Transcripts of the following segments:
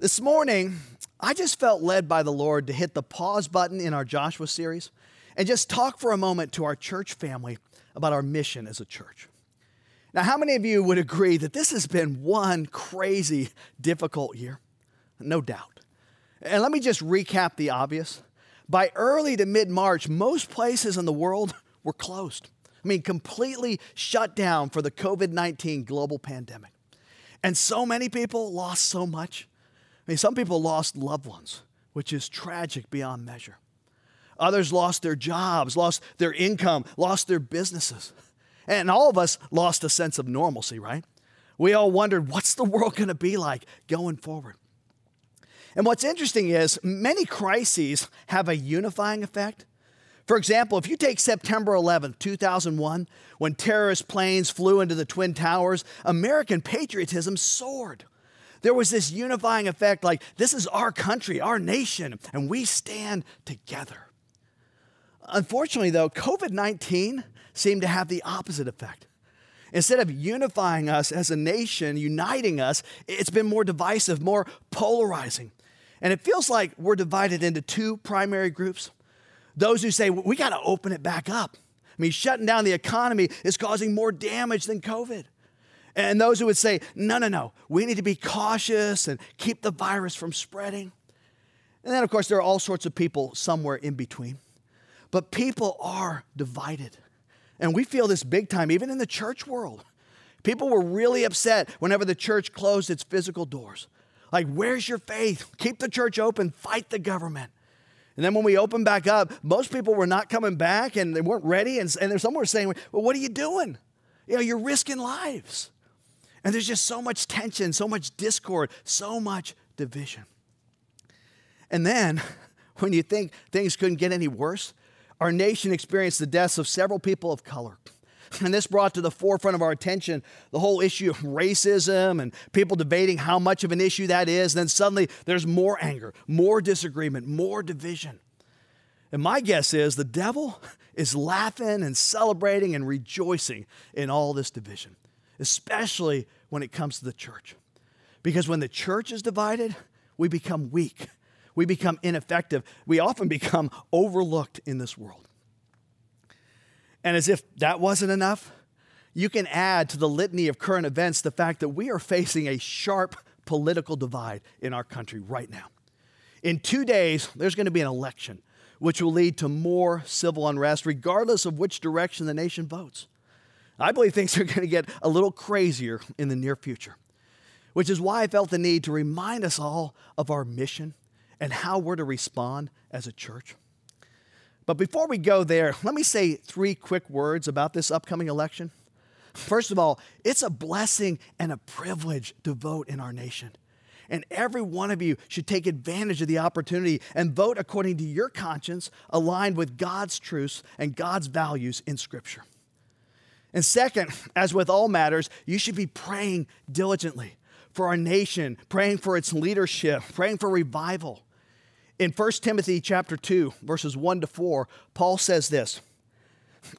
This morning, I just felt led by the Lord to hit the pause button in our Joshua series and just talk for a moment to our church family about our mission as a church. Now, how many of you would agree that this has been one crazy, difficult year? No doubt. And let me just recap the obvious. By early to mid March, most places in the world were closed. I mean, completely shut down for the COVID 19 global pandemic. And so many people lost so much. Mean, some people lost loved ones, which is tragic beyond measure. Others lost their jobs, lost their income, lost their businesses. And all of us lost a sense of normalcy, right? We all wondered, what's the world going to be like going forward? And what's interesting is many crises have a unifying effect. For example, if you take September 11th, 2001, when terrorist planes flew into the Twin Towers, American patriotism soared. There was this unifying effect like, this is our country, our nation, and we stand together. Unfortunately, though, COVID 19 seemed to have the opposite effect. Instead of unifying us as a nation, uniting us, it's been more divisive, more polarizing. And it feels like we're divided into two primary groups those who say, we got to open it back up. I mean, shutting down the economy is causing more damage than COVID. And those who would say, no, no, no, we need to be cautious and keep the virus from spreading. And then, of course, there are all sorts of people somewhere in between. But people are divided. And we feel this big time, even in the church world. People were really upset whenever the church closed its physical doors. Like, where's your faith? Keep the church open, fight the government. And then when we opened back up, most people were not coming back and they weren't ready. And, and some were saying, Well, what are you doing? You know, you're risking lives. And there's just so much tension, so much discord, so much division. And then, when you think things couldn't get any worse, our nation experienced the deaths of several people of color. And this brought to the forefront of our attention the whole issue of racism and people debating how much of an issue that is. And then suddenly there's more anger, more disagreement, more division. And my guess is the devil is laughing and celebrating and rejoicing in all this division especially when it comes to the church. Because when the church is divided, we become weak, we become ineffective, we often become overlooked in this world. And as if that wasn't enough, you can add to the litany of current events the fact that we are facing a sharp political divide in our country right now. In two days, there's going to be an election, which will lead to more civil unrest, regardless of which direction the nation votes. I believe things are going to get a little crazier in the near future, which is why I felt the need to remind us all of our mission and how we're to respond as a church. But before we go there, let me say three quick words about this upcoming election. First of all, it's a blessing and a privilege to vote in our nation. And every one of you should take advantage of the opportunity and vote according to your conscience, aligned with God's truths and God's values in Scripture. And second, as with all matters, you should be praying diligently for our nation, praying for its leadership, praying for revival. In 1 Timothy chapter 2, verses 1 to 4, Paul says this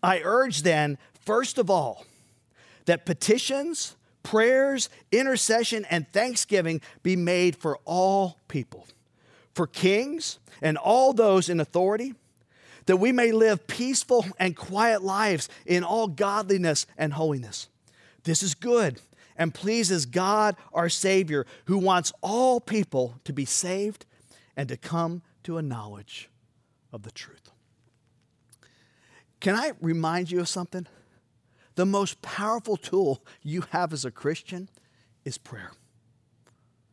I urge then, first of all, that petitions, prayers, intercession, and thanksgiving be made for all people, for kings and all those in authority that we may live peaceful and quiet lives in all godliness and holiness. This is good and pleases God our Savior, who wants all people to be saved and to come to a knowledge of the truth. Can I remind you of something? The most powerful tool you have as a Christian is prayer.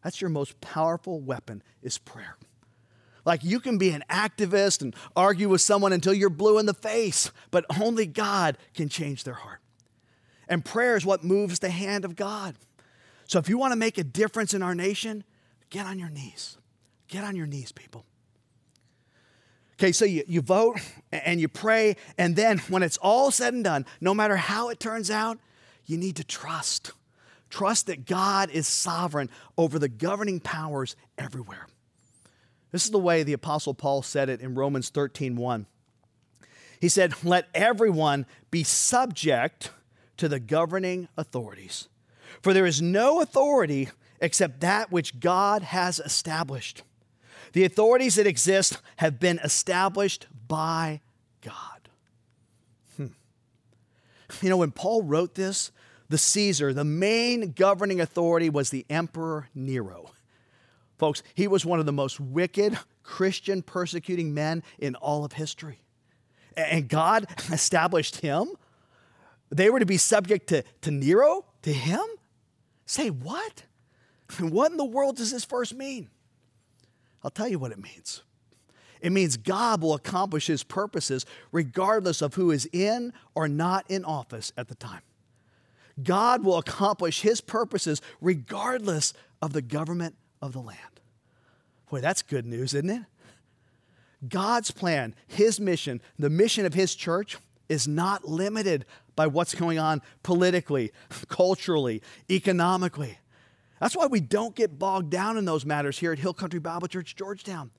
That's your most powerful weapon is prayer. Like you can be an activist and argue with someone until you're blue in the face, but only God can change their heart. And prayer is what moves the hand of God. So if you want to make a difference in our nation, Get on your knees. Get on your knees, people. Okay, so you, you vote and you pray, and then when it's all said and done, no matter how it turns out, you need to trust. Trust that God is sovereign over the governing powers everywhere. This is the way the Apostle Paul said it in Romans 13 1. He said, Let everyone be subject to the governing authorities, for there is no authority except that which God has established. The authorities that exist have been established by God. Hmm. You know, when Paul wrote this, the Caesar, the main governing authority was the Emperor Nero. Folks, he was one of the most wicked Christian persecuting men in all of history. And God established him. They were to be subject to, to Nero, to him? Say what? What in the world does this verse mean? I'll tell you what it means. It means God will accomplish his purposes regardless of who is in or not in office at the time. God will accomplish his purposes regardless of the government of the land. Boy, that's good news, isn't it? God's plan, his mission, the mission of his church is not limited by what's going on politically, culturally, economically. That's why we don't get bogged down in those matters here at Hill Country Bible Church, Georgetown,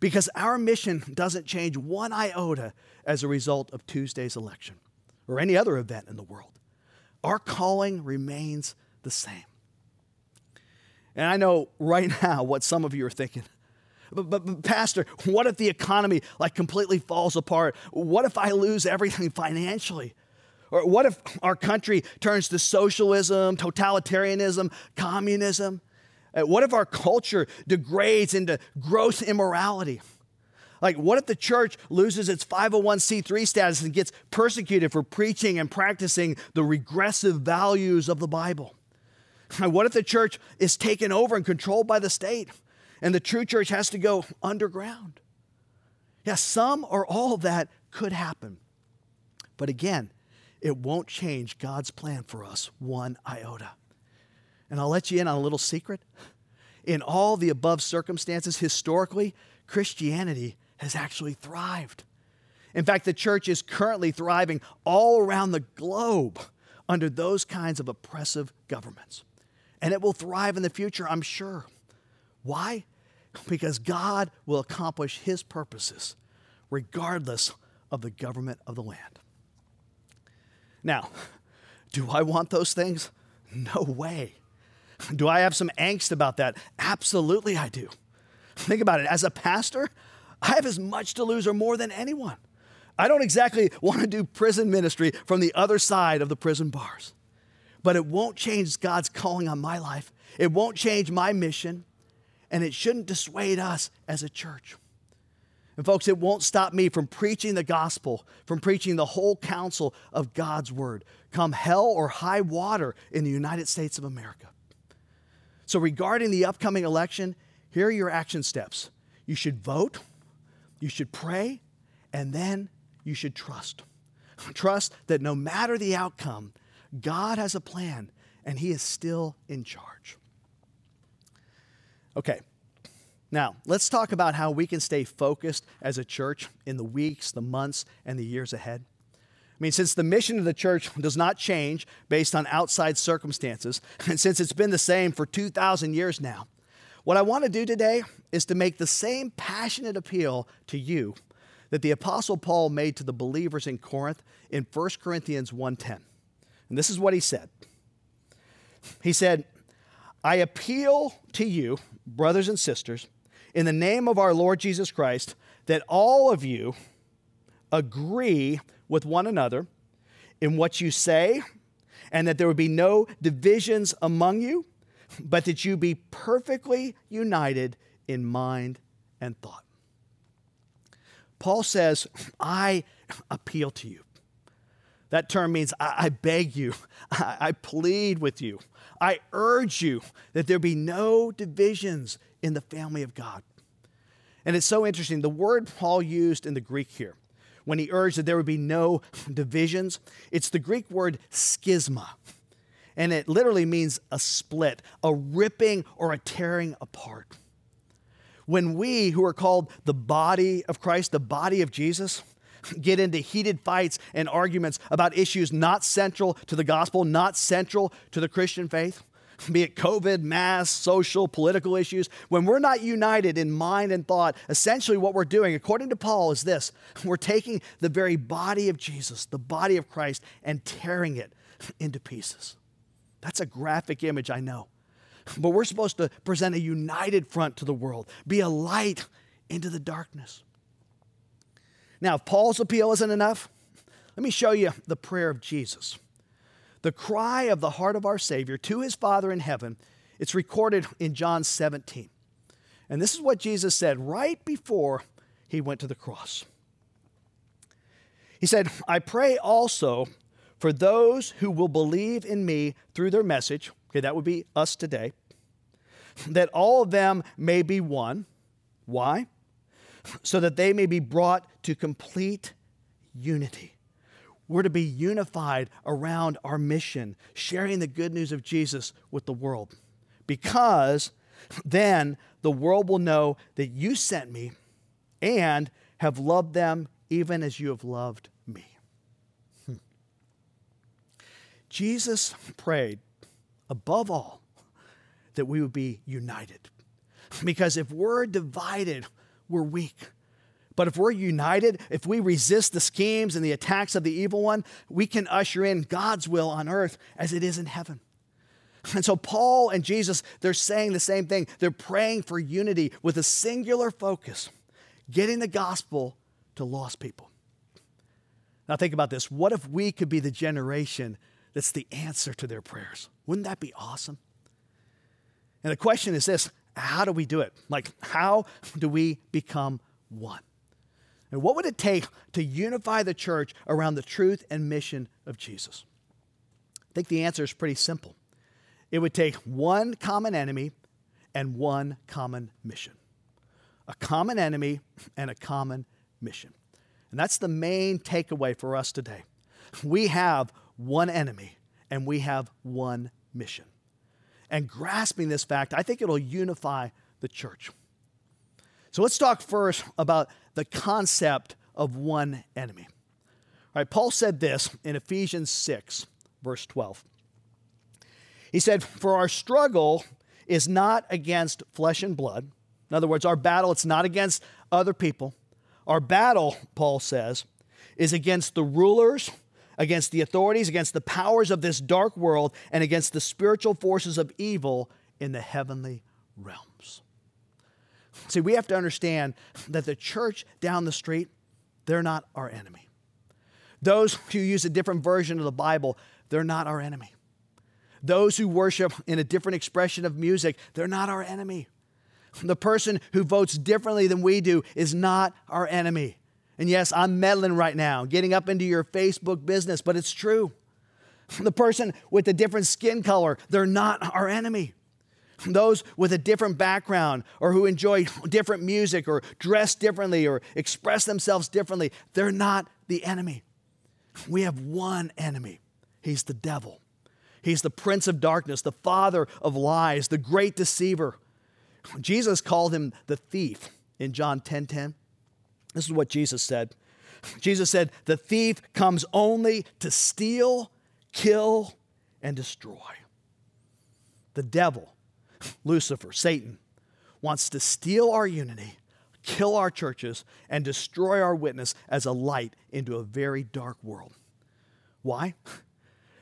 because our mission doesn't change one iota as a result of Tuesday's election or any other event in the world. Our calling remains the same. And I know right now what some of you are thinking. But, but, but, Pastor, what if the economy like completely falls apart? What if I lose everything financially? Or what if our country turns to socialism, totalitarianism, communism? Uh, what if our culture degrades into gross immorality? Like, what if the church loses its 501c3 status and gets persecuted for preaching and practicing the regressive values of the Bible? What if the church is taken over and controlled by the state and the true church has to go underground? Yeah, some or all of that could happen. But again, it won't change God's plan for us one iota. And I'll let you in on a little secret. In all the above circumstances, historically, Christianity has actually thrived. In fact, the church is currently thriving all around the globe under those kinds of oppressive governments. And it will thrive in the future, I'm sure. Why? Because God will accomplish his purposes regardless of the government of the land. Now, do I want those things? No way. Do I have some angst about that? Absolutely, I do. Think about it. As a pastor, I have as much to lose or more than anyone. I don't exactly want to do prison ministry from the other side of the prison bars. But it won't change God's calling on my life. It won't change my mission. And it shouldn't dissuade us as a church. And folks, it won't stop me from preaching the gospel, from preaching the whole counsel of God's word, come hell or high water in the United States of America. So, regarding the upcoming election, here are your action steps. You should vote you should pray, and then you should trust. Trust that no matter the outcome, God has a plan and He is still in charge. Okay, now let's talk about how we can stay focused as a church in the weeks, the months, and the years ahead. I mean, since the mission of the church does not change based on outside circumstances, and since it's been the same for 2,000 years now, what I want to do today is to make the same passionate appeal to you that the apostle Paul made to the believers in Corinth in 1 Corinthians 1:10. And this is what he said. He said, "I appeal to you, brothers and sisters, in the name of our Lord Jesus Christ, that all of you agree with one another in what you say, and that there would be no divisions among you." but that you be perfectly united in mind and thought. Paul says, I appeal to you. That term means I, I beg you, I, I plead with you, I urge you that there be no divisions in the family of God. And it's so interesting. The word Paul used in the Greek here, when he urged that there would be no divisions, it's the Greek word schisma. and it literally means a split, a ripping or a tearing apart. When we, who are called the body of Christ, the body of Jesus, get into heated fights and arguments about issues not central to the gospel, not central to the Christian faith, be it COVID, mass, social, political issues, when we're not united in mind and thought, essentially what we're doing, according to Paul, is this we're taking the very body of Jesus, the body of Christ, and tearing it into pieces. That's a graphic image, I know. But we're supposed to present a united front to the world, be a light into the darkness. Now, if Paul's appeal isn't enough, let me show you the prayer of Jesus. The cry of the heart of our Savior to his Father in heaven, it's recorded in John 17. And this is what Jesus said right before he went to the cross. He said, I pray also for those who will believe in me through their message, okay, that would be us today, that all of them may be one. Why? So that they may be brought to complete unity. We're to be unified around our mission, sharing the good news of Jesus with the world. Because then the world will know that you sent me and have loved them even as you have loved me. Hmm. Jesus prayed, above all, that we would be united. Because if we're divided, we're weak. But if we're united, if we resist the schemes and the attacks of the evil one, we can usher in God's will on earth as it is in heaven. And so, Paul and Jesus, they're saying the same thing. They're praying for unity with a singular focus, getting the gospel to lost people. Now, think about this. What if we could be the generation that's the answer to their prayers. Wouldn't that be awesome? And the question is this how do we do it? Like, how do we become one? And what would it take to unify the church around the truth and mission of Jesus? I think the answer is pretty simple. It would take one common enemy and one common mission. A common enemy and a common mission. And that's the main takeaway for us today. We have one enemy and we have one mission. And grasping this fact, I think it'll unify the church. So let's talk first about the concept of one enemy. All right, Paul said this in Ephesians 6, verse 12. He said, For our struggle is not against flesh and blood. In other words, our battle, it's not against other people. Our battle, Paul says, is against the rulers against the authorities, against the powers of this dark world, and against the spiritual forces of evil in the heavenly realms. See, we have to understand that the church down the street, they're not our enemy. Those who use a different version of the Bible, they're not our enemy. Those who worship in a different expression of music, they're not our enemy. The person who votes differently than we do is not our enemy. And yes, I'm meddling right now, getting up into your Facebook business, but it's true. The person with a different skin color, they're not our enemy. Those with a different background or who enjoy different music or dress differently or express themselves differently, they're not the enemy. We have one enemy. He's the devil. He's the prince of darkness, the father of lies, the great deceiver. Jesus called him the thief in John 10:10. 10, 10. This is what Jesus said. Jesus said, The thief comes only to steal, kill, and destroy. The devil, Lucifer, Satan, wants to steal our unity, kill our churches, and destroy our witness as a light into a very dark world. Why?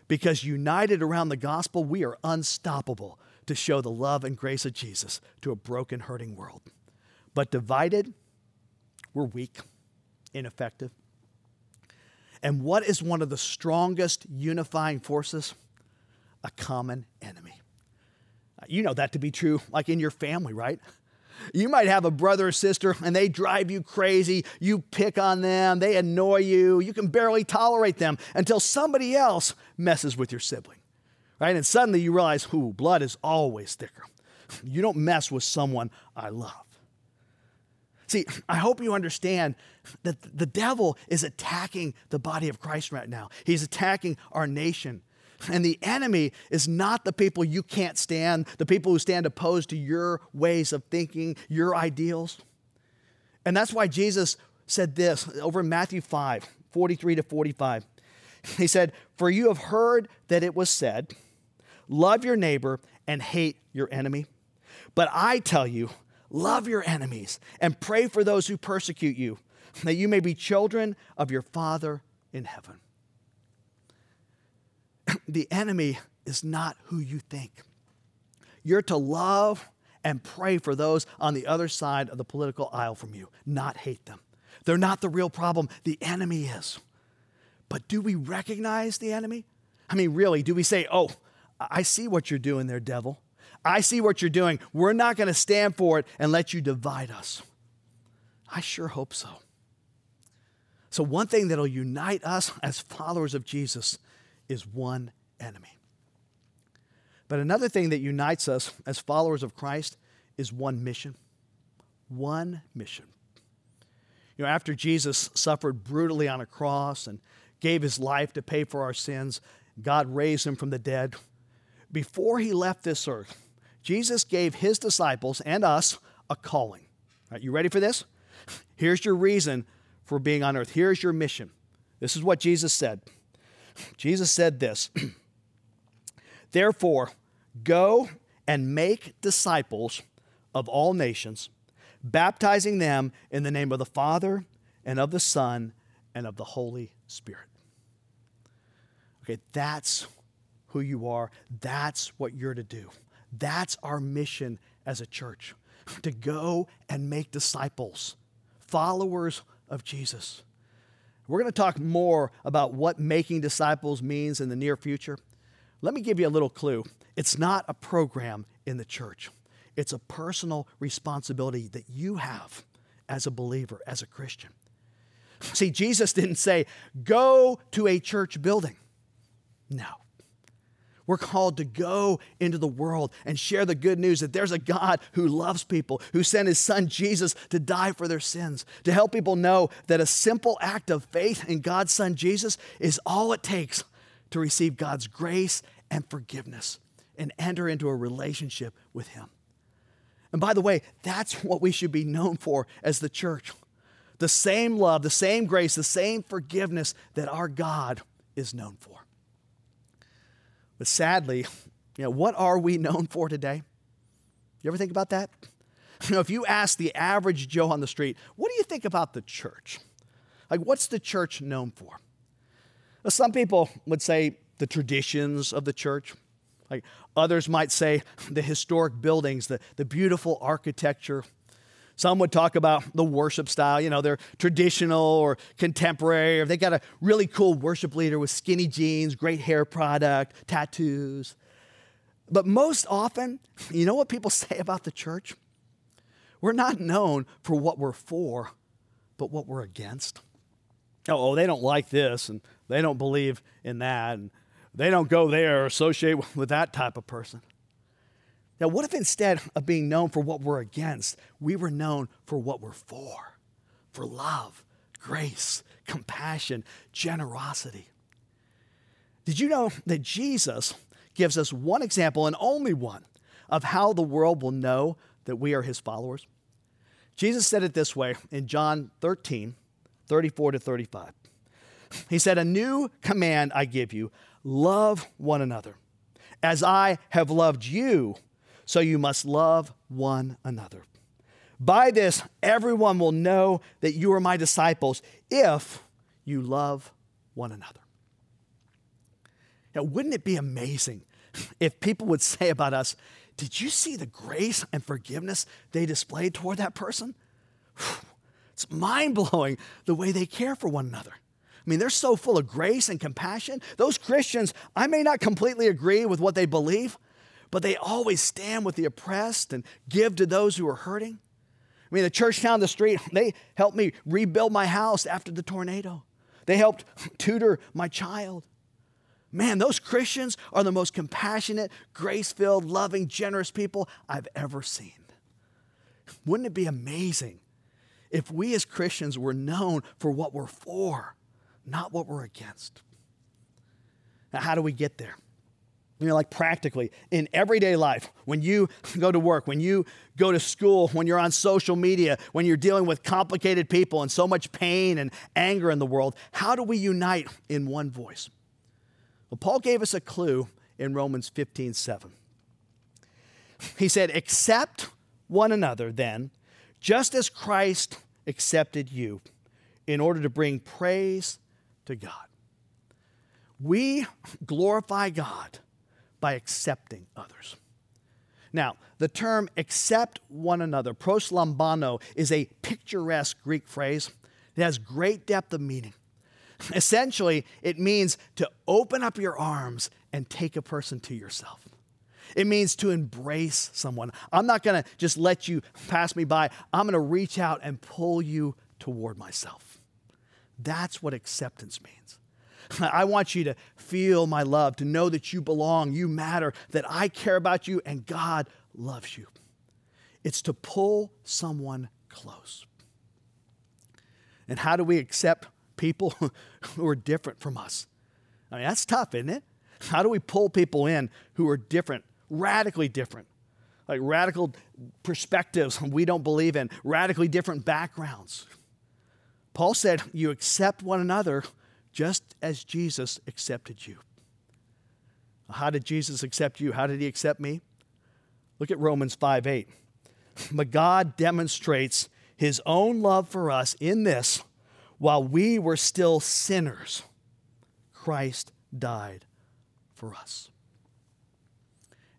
Because united around the gospel, we are unstoppable to show the love and grace of Jesus to a broken, hurting world. But divided, we're weak, ineffective. And what is one of the strongest unifying forces? A common enemy. Uh, you know that to be true, like in your family, right? You might have a brother or sister and they drive you crazy. You pick on them, they annoy you. You can barely tolerate them until somebody else messes with your sibling, right? And suddenly you realize, who blood is always thicker. You don't mess with someone I love. See, I hope you understand that the devil is attacking the body of Christ right now. He's attacking our nation. And the enemy is not the people you can't stand, the people who stand opposed to your ways of thinking, your ideals. And that's why Jesus said this over in Matthew 5 43 to 45. He said, For you have heard that it was said, Love your neighbor and hate your enemy. But I tell you, love your enemies and pray for those who persecute you, that you may be children of your Father in heaven. the enemy is not who you think. You're to love and pray for those on the other side of the political aisle from you, not hate them. They're not the real problem, the enemy is. But do we recognize the enemy? I mean, really, do we say, oh, I see what you're doing there, devil? I see what you're doing. We're not going to stand for it and let you divide us. I sure hope so. So, one thing that'll unite us as followers of Jesus is one enemy. But another thing that unites us as followers of Christ is one mission. One mission. You know, after Jesus suffered brutally on a cross and gave his life to pay for our sins, God raised him from the dead. Before he left this earth, Jesus gave his disciples and us a calling. Right, you ready for this? Here's your reason for being on earth. Here's your mission. This is what Jesus said. Jesus said this Therefore, go and make disciples of all nations, baptizing them in the name of the Father and of the Son and of the Holy Spirit. Okay, that's who you are. That's what you're to do. That's our mission as a church to go and make disciples, followers of Jesus. We're going to talk more about what making disciples means in the near future. Let me give you a little clue. It's not a program in the church, it's a personal responsibility that you have as a believer, as a Christian. See, Jesus didn't say, go to a church building. No. We're called to go into the world and share the good news that there's a God who loves people, who sent his son Jesus to die for their sins, to help people know that a simple act of faith in God's son Jesus is all it takes to receive God's grace and forgiveness and enter into a relationship with him. And by the way, that's what we should be known for as the church. The same love, the same grace, the same forgiveness that our God is known for. But sadly, you know, what are we known for today? You ever think about that? You know, if you ask the average Joe on the street, what do you think about the church? Like, what's the church known for? Well, some people would say the traditions of the church. Like others might say the historic buildings, the, the beautiful architecture, some would talk about the worship style. You know, they're traditional or contemporary, or they got a really cool worship leader with skinny jeans, great hair product, tattoos. But most often, you know what people say about the church? We're not known for what we're for, but what we're against. Oh, oh they don't like this, and they don't believe in that, and they don't go there or associate with that type of person. Now, what if instead of being known for what we're against, we were known for what we're for? For love, grace, compassion, generosity. Did you know that Jesus gives us one example and only one of how the world will know that we are his followers? Jesus said it this way in John 13, 34 to 35. He said, A new command I give you love one another. As I have loved you, so you must love one another. By this, everyone will know that you are my disciples if you love one another. Now, wouldn't it be amazing if people would say about us, Did you see the grace and forgiveness they displayed toward that person? It's mind blowing the way they care for one another. I mean, they're so full of grace and compassion. Those Christians, I may not completely agree with what they believe, but they always stand with the oppressed and give to those who are hurting. I mean, the church down the street, they helped me rebuild my house after the tornado. They helped tutor my child. Man, those Christians are the most compassionate, grace filled, loving, generous people I've ever seen. Wouldn't it be amazing if we as Christians were known for what we're for, not what we're against? Now, how do we get there? You know, like practically in everyday life, when you go to work, when you go to school, when you're on social media, when you're dealing with complicated people and so much pain and anger in the world, how do we unite in one voice? Well, Paul gave us a clue in Romans 15 7. He said, Accept one another then, just as Christ accepted you, in order to bring praise to God. We glorify God by accepting others. Now, the term accept one another, proslambano, is a picturesque Greek phrase. It has great depth of meaning. Essentially, it means to open up your arms and take a person to yourself. It means to embrace someone. I'm not going to just let you pass me by. I'm going to reach out and pull you toward myself. That's what acceptance means. I want you to feel my love, to know that you belong, you matter, that I care about you, and God loves you. It's to pull someone close. And how do we accept people who are different from us? I mean, that's tough, isn't it? How do we pull people in who are different, radically different? Like radical perspectives we don't believe in, radically different backgrounds. Paul said, You accept one another just as Jesus accepted you. How did Jesus accept you? How did he accept me? Look at Romans 5 8. But God demonstrates his own love for us in this while we were still sinners, Christ died for us.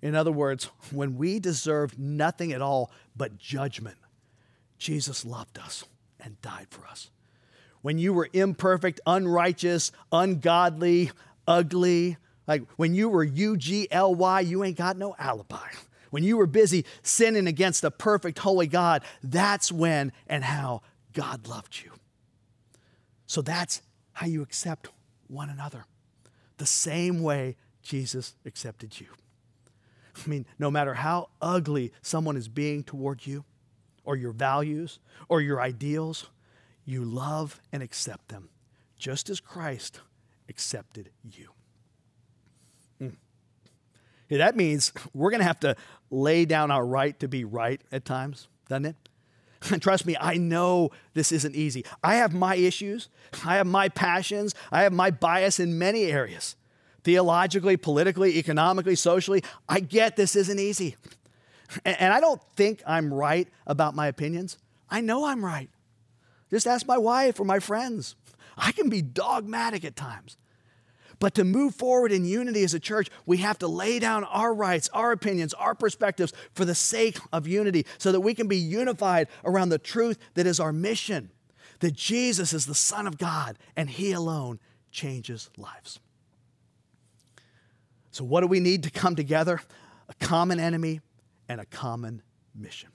In other words, when we deserved nothing at all but judgment, Jesus loved us and died for us when you were imperfect, unrighteous, ungodly, ugly, like when you were U G L Y, you ain't got no alibi. When you were busy sinning against a perfect, holy God, that's when and how God loved you. So that's how you accept one another, the same way Jesus accepted you. I mean, no matter how ugly someone is being toward you, or your values, or your ideals, you love and accept them, just as Christ accepted you. Mm. That means we're going to have to lay down our right to be right at times, doesn't it? And trust me, I know this isn't easy. I have my issues, I have my passions, I have my bias in many areas theologically, politically, economically, socially. I get this isn't easy. And I don't think I'm right about my opinions. I know I'm right. Just ask my wife or my friends. I can be dogmatic at times. But to move forward in unity as a church, we have to lay down our rights, our opinions, our perspectives for the sake of unity so that we can be unified around the truth that is our mission that Jesus is the Son of God and He alone changes lives. So, what do we need to come together? A common enemy and a common mission.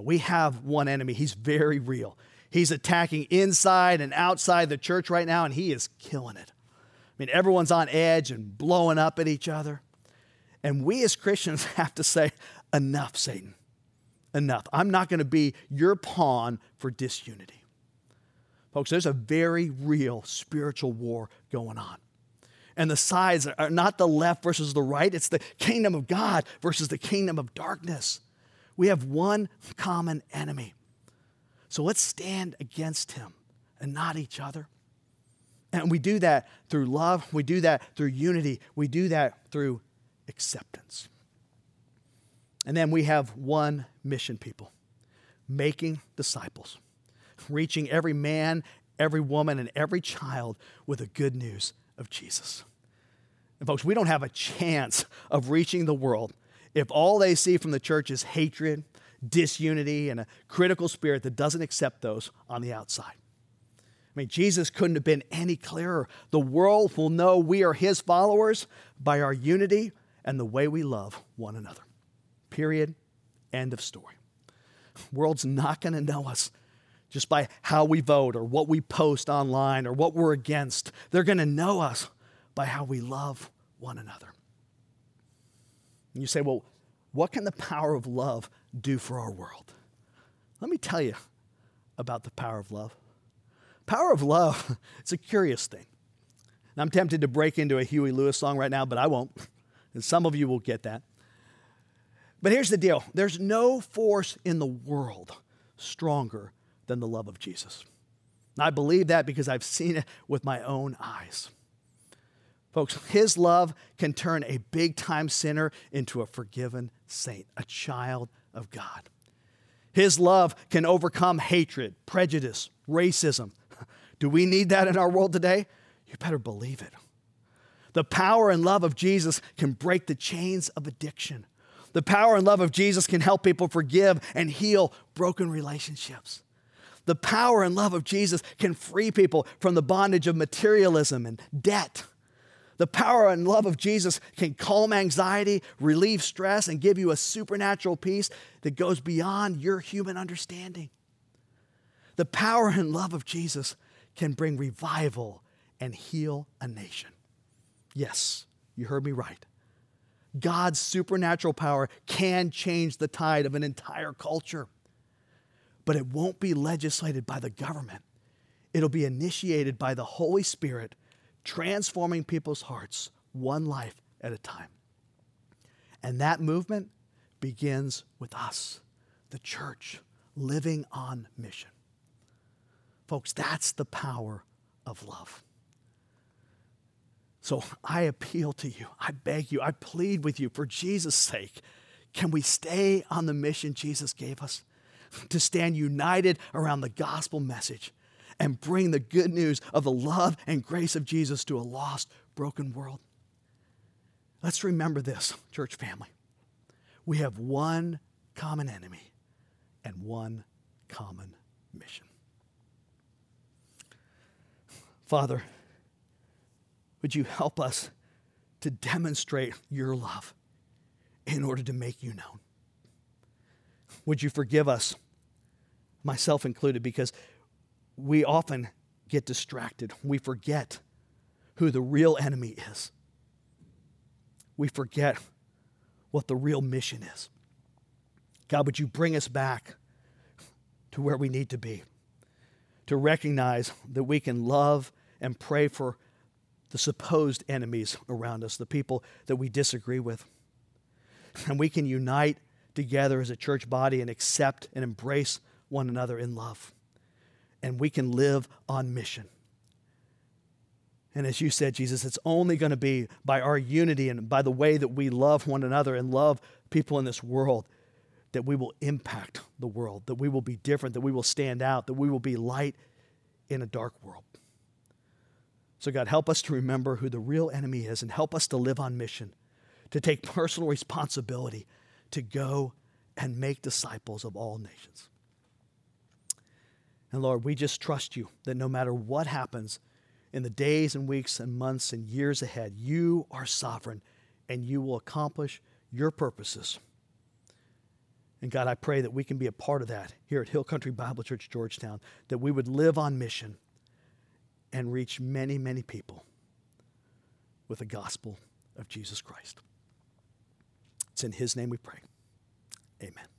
We have one enemy. He's very real. He's attacking inside and outside the church right now, and he is killing it. I mean, everyone's on edge and blowing up at each other. And we as Christians have to say, enough, Satan. Enough. I'm not going to be your pawn for disunity. Folks, there's a very real spiritual war going on. And the sides are not the left versus the right, it's the kingdom of God versus the kingdom of darkness. We have one common enemy. So let's stand against him and not each other. And we do that through love, we do that through unity, we do that through acceptance. And then we have one mission, people making disciples, reaching every man, every woman, and every child with the good news of Jesus. And folks, we don't have a chance of reaching the world if all they see from the church is hatred, disunity, and a critical spirit that doesn't accept those on the outside. I mean, Jesus couldn't have been any clearer. The world will know we are his followers by our unity and the way we love one another. Period. End of story. World's not going to know us just by how we vote or what we post online or what we're against. They're going to know us by how we love one another. And you say, well, what can the power of love do for our world? Let me tell you about the power of love. Power of love, it's a curious thing. And I'm tempted to break into a Huey Lewis song right now, but I won't. And some of you will get that. But here's the deal there's no force in the world stronger than the love of Jesus. I believe that because I've seen it with my own eyes. Folks, his love can turn a big time sinner into a forgiven saint, a child of God. His love can overcome hatred, prejudice, racism. Do we need that in our world today? You better believe it. The power and love of Jesus can break the chains of addiction. The power and love of Jesus can help people forgive and heal broken relationships. The power and love of Jesus can free people from the bondage of materialism and debt. The power and love of Jesus can calm anxiety, relieve stress, and give you a supernatural peace that goes beyond your human understanding. The power and love of Jesus can bring revival and heal a nation. Yes, you heard me right. God's supernatural power can change the tide of an entire culture, but it won't be legislated by the government. It'll be initiated by the Holy Spirit, transforming people's hearts one life at a time. And that movement begins with us, the church, living on mission. Folks, that's the power of love. So I appeal to you, I beg you, I plead with you for Jesus' sake. Can we stay on the mission Jesus gave us? To stand united around the gospel message and bring the good news of the love and grace of Jesus to a lost, broken world. Let's remember this, church family. We have one common enemy and one common mission. Father, would you help us to demonstrate your love in order to make you known? Would you forgive us, myself included, because we often get distracted. We forget who the real enemy is. We forget what the real mission is. God, would you bring us back to where we need to be? To recognize that we can love and pray for the supposed enemies around us, the people that we disagree with. And we can unite together as a church body and accept and embrace one another in love. And we can live on mission. And as you said, Jesus, it's only going to be by our unity and by the way that we love one another and love people in this world that we will impact the world, that we will be different, that we will stand out, that we will be light in a dark world. So, God, help us to remember who the real enemy is and help us to live on mission, to take personal responsibility to go and make disciples of all nations. And Lord, we just trust you that no matter what happens in the days and weeks and months and years ahead, you are sovereign and you will accomplish your purposes. And God, I pray that we can be a part of that here at Hill Country Bible Church, Georgetown, that we would live on mission and reach many, many people with the gospel of Jesus Christ. It's in His name we pray. Amen.